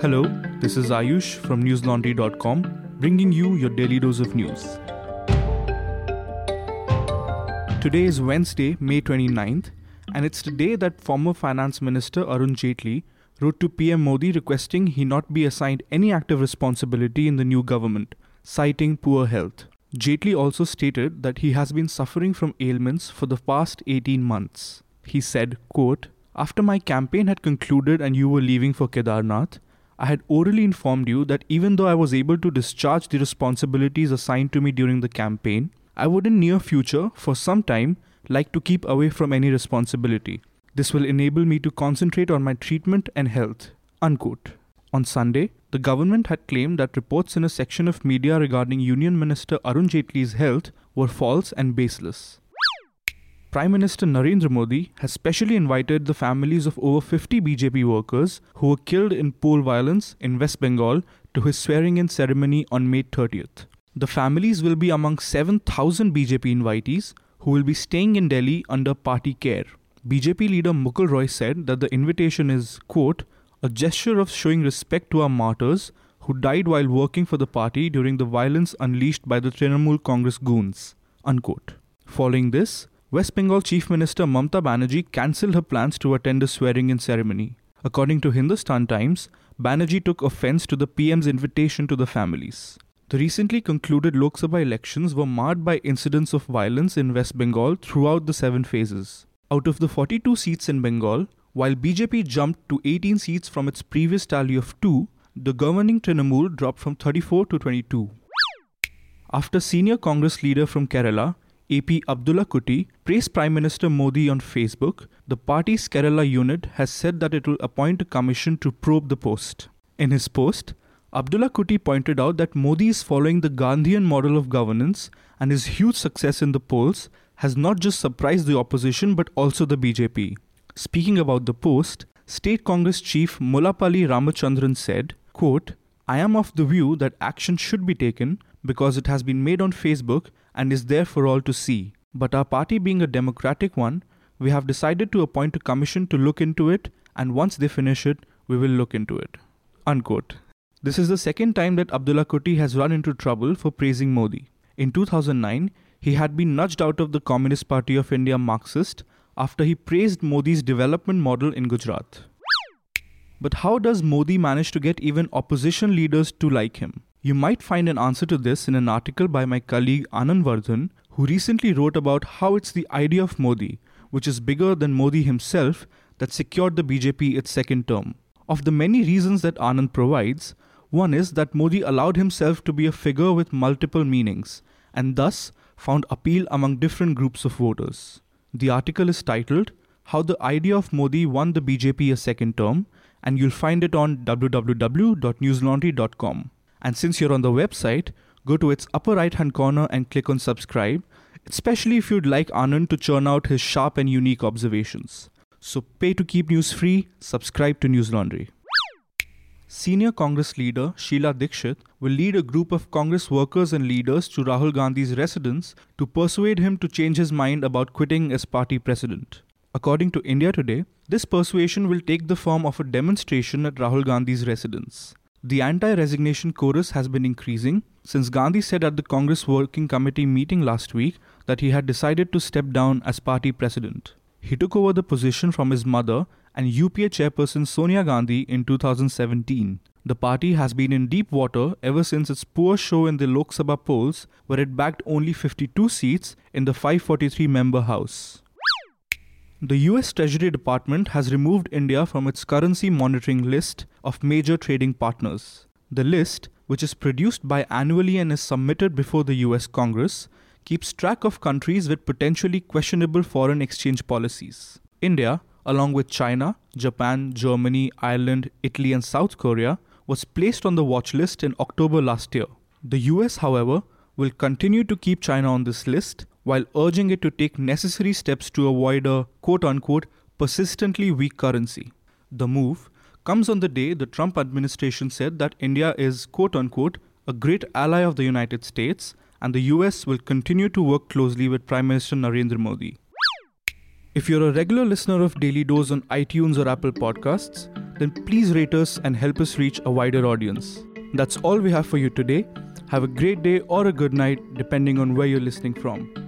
Hello, this is Ayush from newslaundry.com, bringing you your daily dose of news. Today is Wednesday, May 29th, and it's the day that former Finance Minister Arun Jaitley wrote to PM Modi requesting he not be assigned any active responsibility in the new government, citing poor health. Jaitley also stated that he has been suffering from ailments for the past 18 months. He said, quote, After my campaign had concluded and you were leaving for Kedarnath, I had orally informed you that even though I was able to discharge the responsibilities assigned to me during the campaign, I would in near future, for some time, like to keep away from any responsibility. This will enable me to concentrate on my treatment and health. Unquote. On Sunday, the government had claimed that reports in a section of media regarding Union Minister Arun Jaitley's health were false and baseless. Prime Minister Narendra Modi has specially invited the families of over 50 BJP workers who were killed in poll violence in West Bengal to his swearing in ceremony on May 30th. The families will be among 7,000 BJP invitees who will be staying in Delhi under party care. BJP leader Mukul Roy said that the invitation is, quote, a gesture of showing respect to our martyrs who died while working for the party during the violence unleashed by the Trinamool Congress goons, unquote. Following this, West Bengal Chief Minister Mamta Banerjee cancelled her plans to attend the swearing in ceremony. According to Hindustan Times, Banerjee took offense to the PM's invitation to the families. The recently concluded Lok Sabha elections were marred by incidents of violence in West Bengal throughout the seven phases. Out of the 42 seats in Bengal, while BJP jumped to 18 seats from its previous tally of 2, the governing Trinamool dropped from 34 to 22. After senior Congress leader from Kerala, AP Abdullah Kutty praised Prime Minister Modi on Facebook, the party's Kerala unit has said that it will appoint a commission to probe the post. In his post, Abdullah Kutty pointed out that Modi is following the Gandhian model of governance and his huge success in the polls has not just surprised the opposition but also the BJP. Speaking about the post, State Congress Chief Mullappally Ramachandran said, quote, I am of the view that action should be taken because it has been made on Facebook and is there for all to see. But our party being a democratic one, we have decided to appoint a commission to look into it, and once they finish it, we will look into it. Unquote. This is the second time that Abdullah Kutty has run into trouble for praising Modi. In 2009, he had been nudged out of the Communist Party of India Marxist after he praised Modi's development model in Gujarat. But how does Modi manage to get even opposition leaders to like him? You might find an answer to this in an article by my colleague Anand Vardhan, who recently wrote about how it's the idea of Modi, which is bigger than Modi himself, that secured the BJP its second term. Of the many reasons that Anand provides, one is that Modi allowed himself to be a figure with multiple meanings, and thus found appeal among different groups of voters. The article is titled How the Idea of Modi Won the BJP a Second Term, and you'll find it on www.newslaundry.com. And since you're on the website, go to its upper right hand corner and click on subscribe, especially if you'd like Anand to churn out his sharp and unique observations. So pay to keep news free, subscribe to News Laundry. Senior Congress leader Sheila Dikshit will lead a group of Congress workers and leaders to Rahul Gandhi's residence to persuade him to change his mind about quitting as party president. According to India Today, this persuasion will take the form of a demonstration at Rahul Gandhi's residence. The anti resignation chorus has been increasing since Gandhi said at the Congress Working Committee meeting last week that he had decided to step down as party president. He took over the position from his mother and UPA chairperson Sonia Gandhi in 2017. The party has been in deep water ever since its poor show in the Lok Sabha polls, where it backed only 52 seats in the 543 member House. The US Treasury Department has removed India from its currency monitoring list of major trading partners. The list, which is produced by annually and is submitted before the US Congress, keeps track of countries with potentially questionable foreign exchange policies. India, along with China, Japan, Germany, Ireland, Italy, and South Korea, was placed on the watch list in October last year. The US, however, will continue to keep China on this list while urging it to take necessary steps to avoid a quote unquote persistently weak currency. The move comes on the day the Trump administration said that India is quote unquote a great ally of the United States and the US will continue to work closely with Prime Minister Narendra Modi. If you're a regular listener of Daily Dose on iTunes or Apple Podcasts, then please rate us and help us reach a wider audience. That's all we have for you today. Have a great day or a good night, depending on where you're listening from.